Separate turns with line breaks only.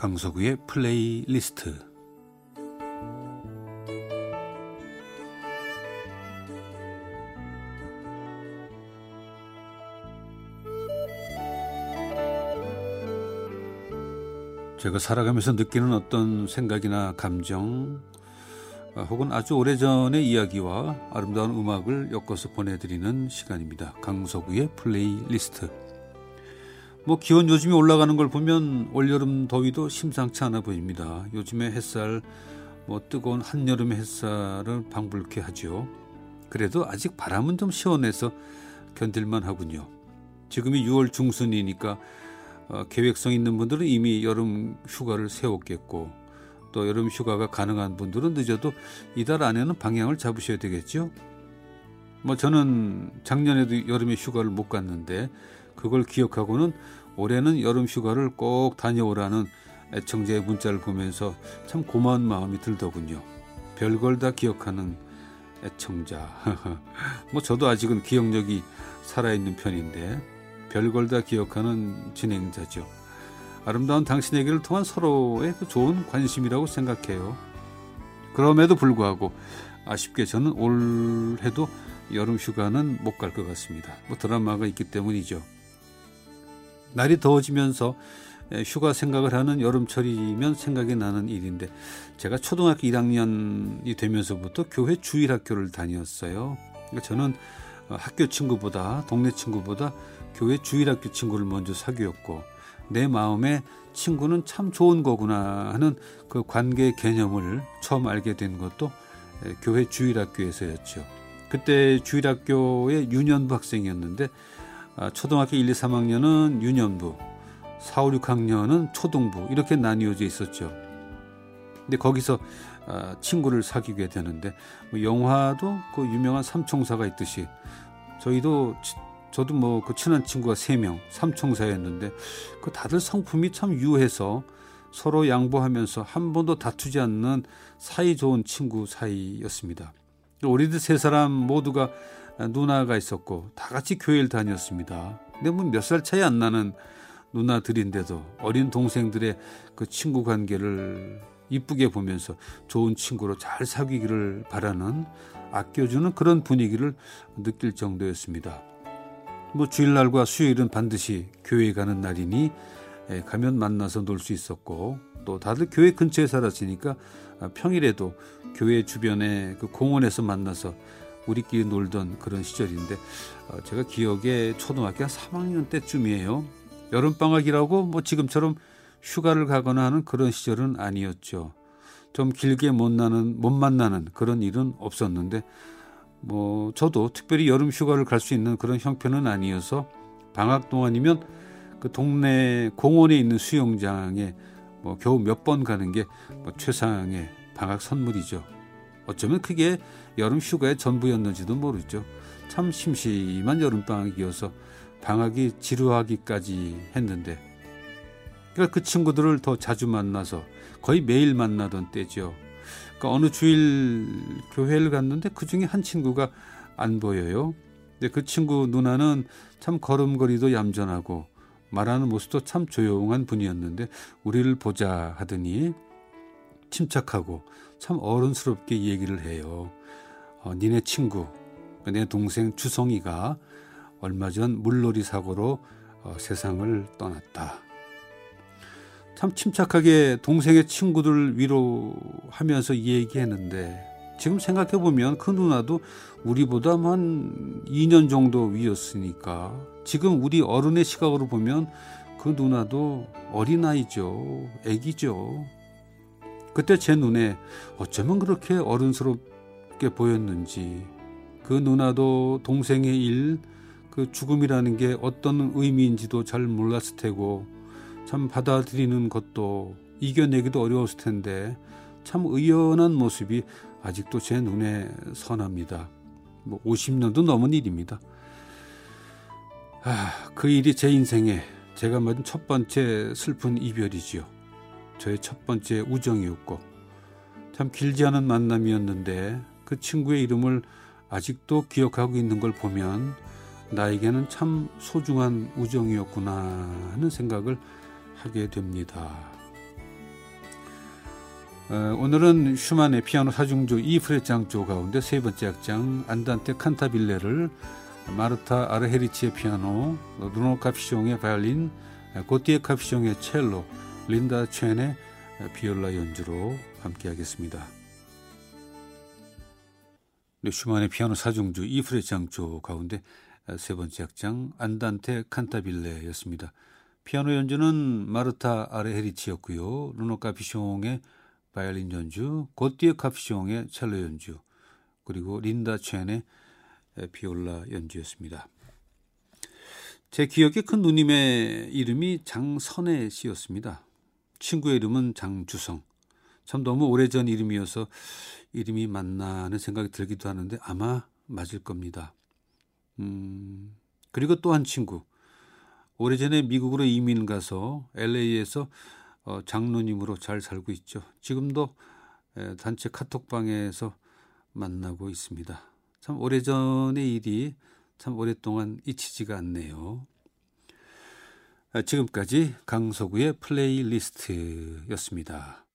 강서구의 플레이리스트 제가 살아가면서 느끼는 어떤 생각이나 감정 아, 혹은 아주 오래전의 이야기와 아름다운 음악을 엮어서 보내드리는 시간입니다. 강서구의 플레이리스트 뭐 기온 요즘에 올라가는 걸 보면 올여름 더위도 심상치 않아 보입니다. 요즘에 햇살 뭐 뜨거운 한여름의 햇살을 방불케 하죠. 그래도 아직 바람은 좀 시원해서 견딜만 하군요. 지금이 6월 중순이니까 어, 계획성 있는 분들은 이미 여름 휴가를 세웠겠고 또 여름 휴가가 가능한 분들은 늦어도 이달 안에는 방향을 잡으셔야 되겠죠. 뭐 저는 작년에도 여름에 휴가를 못 갔는데 그걸 기억하고는 올해는 여름 휴가를 꼭 다녀오라는 애청자의 문자를 보면서 참 고마운 마음이 들더군요. 별걸 다 기억하는 애청자. 뭐 저도 아직은 기억력이 살아있는 편인데 별걸 다 기억하는 진행자죠. 아름다운 당신에게를 통한 서로의 그 좋은 관심이라고 생각해요. 그럼에도 불구하고 아쉽게 저는 올해도 여름 휴가는 못 갈 것 같습니다. 뭐 드라마가 있기 때문이죠. 날이 더워지면서 휴가 생각을 하는 여름철이면 생각이 나는 일인데 제가 초등학교 1학년이 되면서부터 교회 주일 학교를 다녔어요. 그러니까 저는 학교 친구보다 동네 친구보다 교회 주일 학교 친구를 먼저 사귀었고 내 마음에 친구는 참 좋은 거구나 하는 그 관계 개념을 처음 알게 된 것도 교회 주일 학교에서였죠. 그때 주일 학교의 유년부 학생이었는데 아, 초등학교 1, 2, 3학년은 유년부, 4, 5, 6학년은 초등부 이렇게 나뉘어져 있었죠. 근데 거기서 아, 친구를 사귀게 되는데 뭐 영화도 그 유명한 삼총사가 있듯이 저희도 저도 뭐 그 친한 친구가 3명 삼총사였는데 그 다들 성품이 참 유해서 서로 양보하면서 한 번도 다투지 않는 사이 좋은 친구 사이였습니다. 우리들 세 사람 모두가 누나가 있었고 다 같이 교회를 다녔습니다. 근데 뭐 몇 살 차이 안 나는 누나들인데도 어린 동생들의 그 친구 관계를 이쁘게 보면서 좋은 친구로 잘 사귀기를 바라는 아껴주는 그런 분위기를 느낄 정도였습니다. 뭐 주일날과 수요일은 반드시 교회 가는 날이니 가면 만나서 놀 수 있었고 또 다들 교회 근처에 살았으니까 평일에도 교회 주변에 그 공원에서 만나서 우리끼리 놀던 그런 시절인데 어, 제가 기억에 초등학교 3학년 때쯤이에요. 여름방학이라고 뭐 지금처럼 휴가를 가거나 하는 그런 시절은 아니었죠. 좀 길게 못 나는 못 만나는 그런 일은 없었는데 뭐 저도 특별히 여름 휴가를 갈 수 있는 그런 형편은 아니어서 방학 동안이면 그 동네 공원에 있는 수영장에 뭐 겨우 몇 번 가는 게 뭐 최상의 방학 선물이죠. 어쩌면 그게 여름 휴가의 전부였는지도 모르죠. 참 심심한 여름방학이어서 방학이 지루하기까지 했는데 그러니까 그 친구들을 더 자주 만나서 거의 매일 만나던 때죠. 그러니까 어느 주일 교회를 갔는데 그 중에 한 친구가 안 보여요. 근데 그 친구 누나는 참 걸음걸이도 얌전하고 말하는 모습도 참 조용한 분이었는데 우리를 보자 하더니 침착하고 참 어른스럽게 얘기를 해요. 어, 니네 친구, 내 동생 주성이가 얼마 전 물놀이 사고로 어, 세상을 떠났다. 참 침착하게 동생의 친구들 위로하면서 얘기했는데 지금 생각해 보면 그 누나도 우리보다 한 2년 정도 위였으니까 지금 우리 어른의 시각으로 보면 그 누나도 어린아이죠. 애기죠. 그때 제 눈에 어쩌면 그렇게 어른스럽게 보였는지 그 누나도 동생의 일, 그 죽음이라는 게 어떤 의미인지도 잘 몰랐을 테고 참 받아들이는 것도 이겨내기도 어려웠을 텐데 참 의연한 모습이 아직도 제 눈에 선합니다. 뭐 50년도 넘은 일입니다. 아, 그 일이 제 인생에 제가 맞은 첫 번째 슬픈 이별이지요. 저의 첫 번째 우정이었고 참 길지 않은 만남이었는데 그 친구의 이름을 아직도 기억하고 있는 걸 보면 나에게는 참 소중한 우정이었구나 하는 생각을 하게 됩니다. 어, 오늘은 슈만의 피아노 사중조 이프렛 장조 가운데 세 번째 악장 안단테 칸타빌레를 마르타 아르헤리치의 피아노, 루노 카피숑의 바이올린, 고티에 카피숑의 첼로, 린다 첸의 비올라 연주로 함께하겠습니다. 네, 슈만의 피아노 사중주 이프렛 장조 가운데 세 번째 악장 안단테 칸타빌레였습니다. 피아노 연주는 마르타 아르헤리치였고요. 루노 카피숑의 바이올린 연주, 고티에 카피숑의 첼로 연주, 그리고 린다 첸의 비올라 연주였습니다. 제 기억에 큰 누님의 이름이 장선혜 씨였습니다. 친구의 이름은 장주성. 참 너무 오래전 이름이어서 이름이 맞나는 생각이 들기도 하는데 아마 맞을 겁니다. 음, 그리고 또 한 친구. 오래전에 미국으로 이민 가서 LA에서 어, 장로님으로 잘 살고 있죠. 지금도 단체 카톡방에서 만나고 있습니다. 참 오래전의 일이 참 오랫동안 잊히지가 않네요. 아, 지금까지 강서구의 플레이리스트였습니다.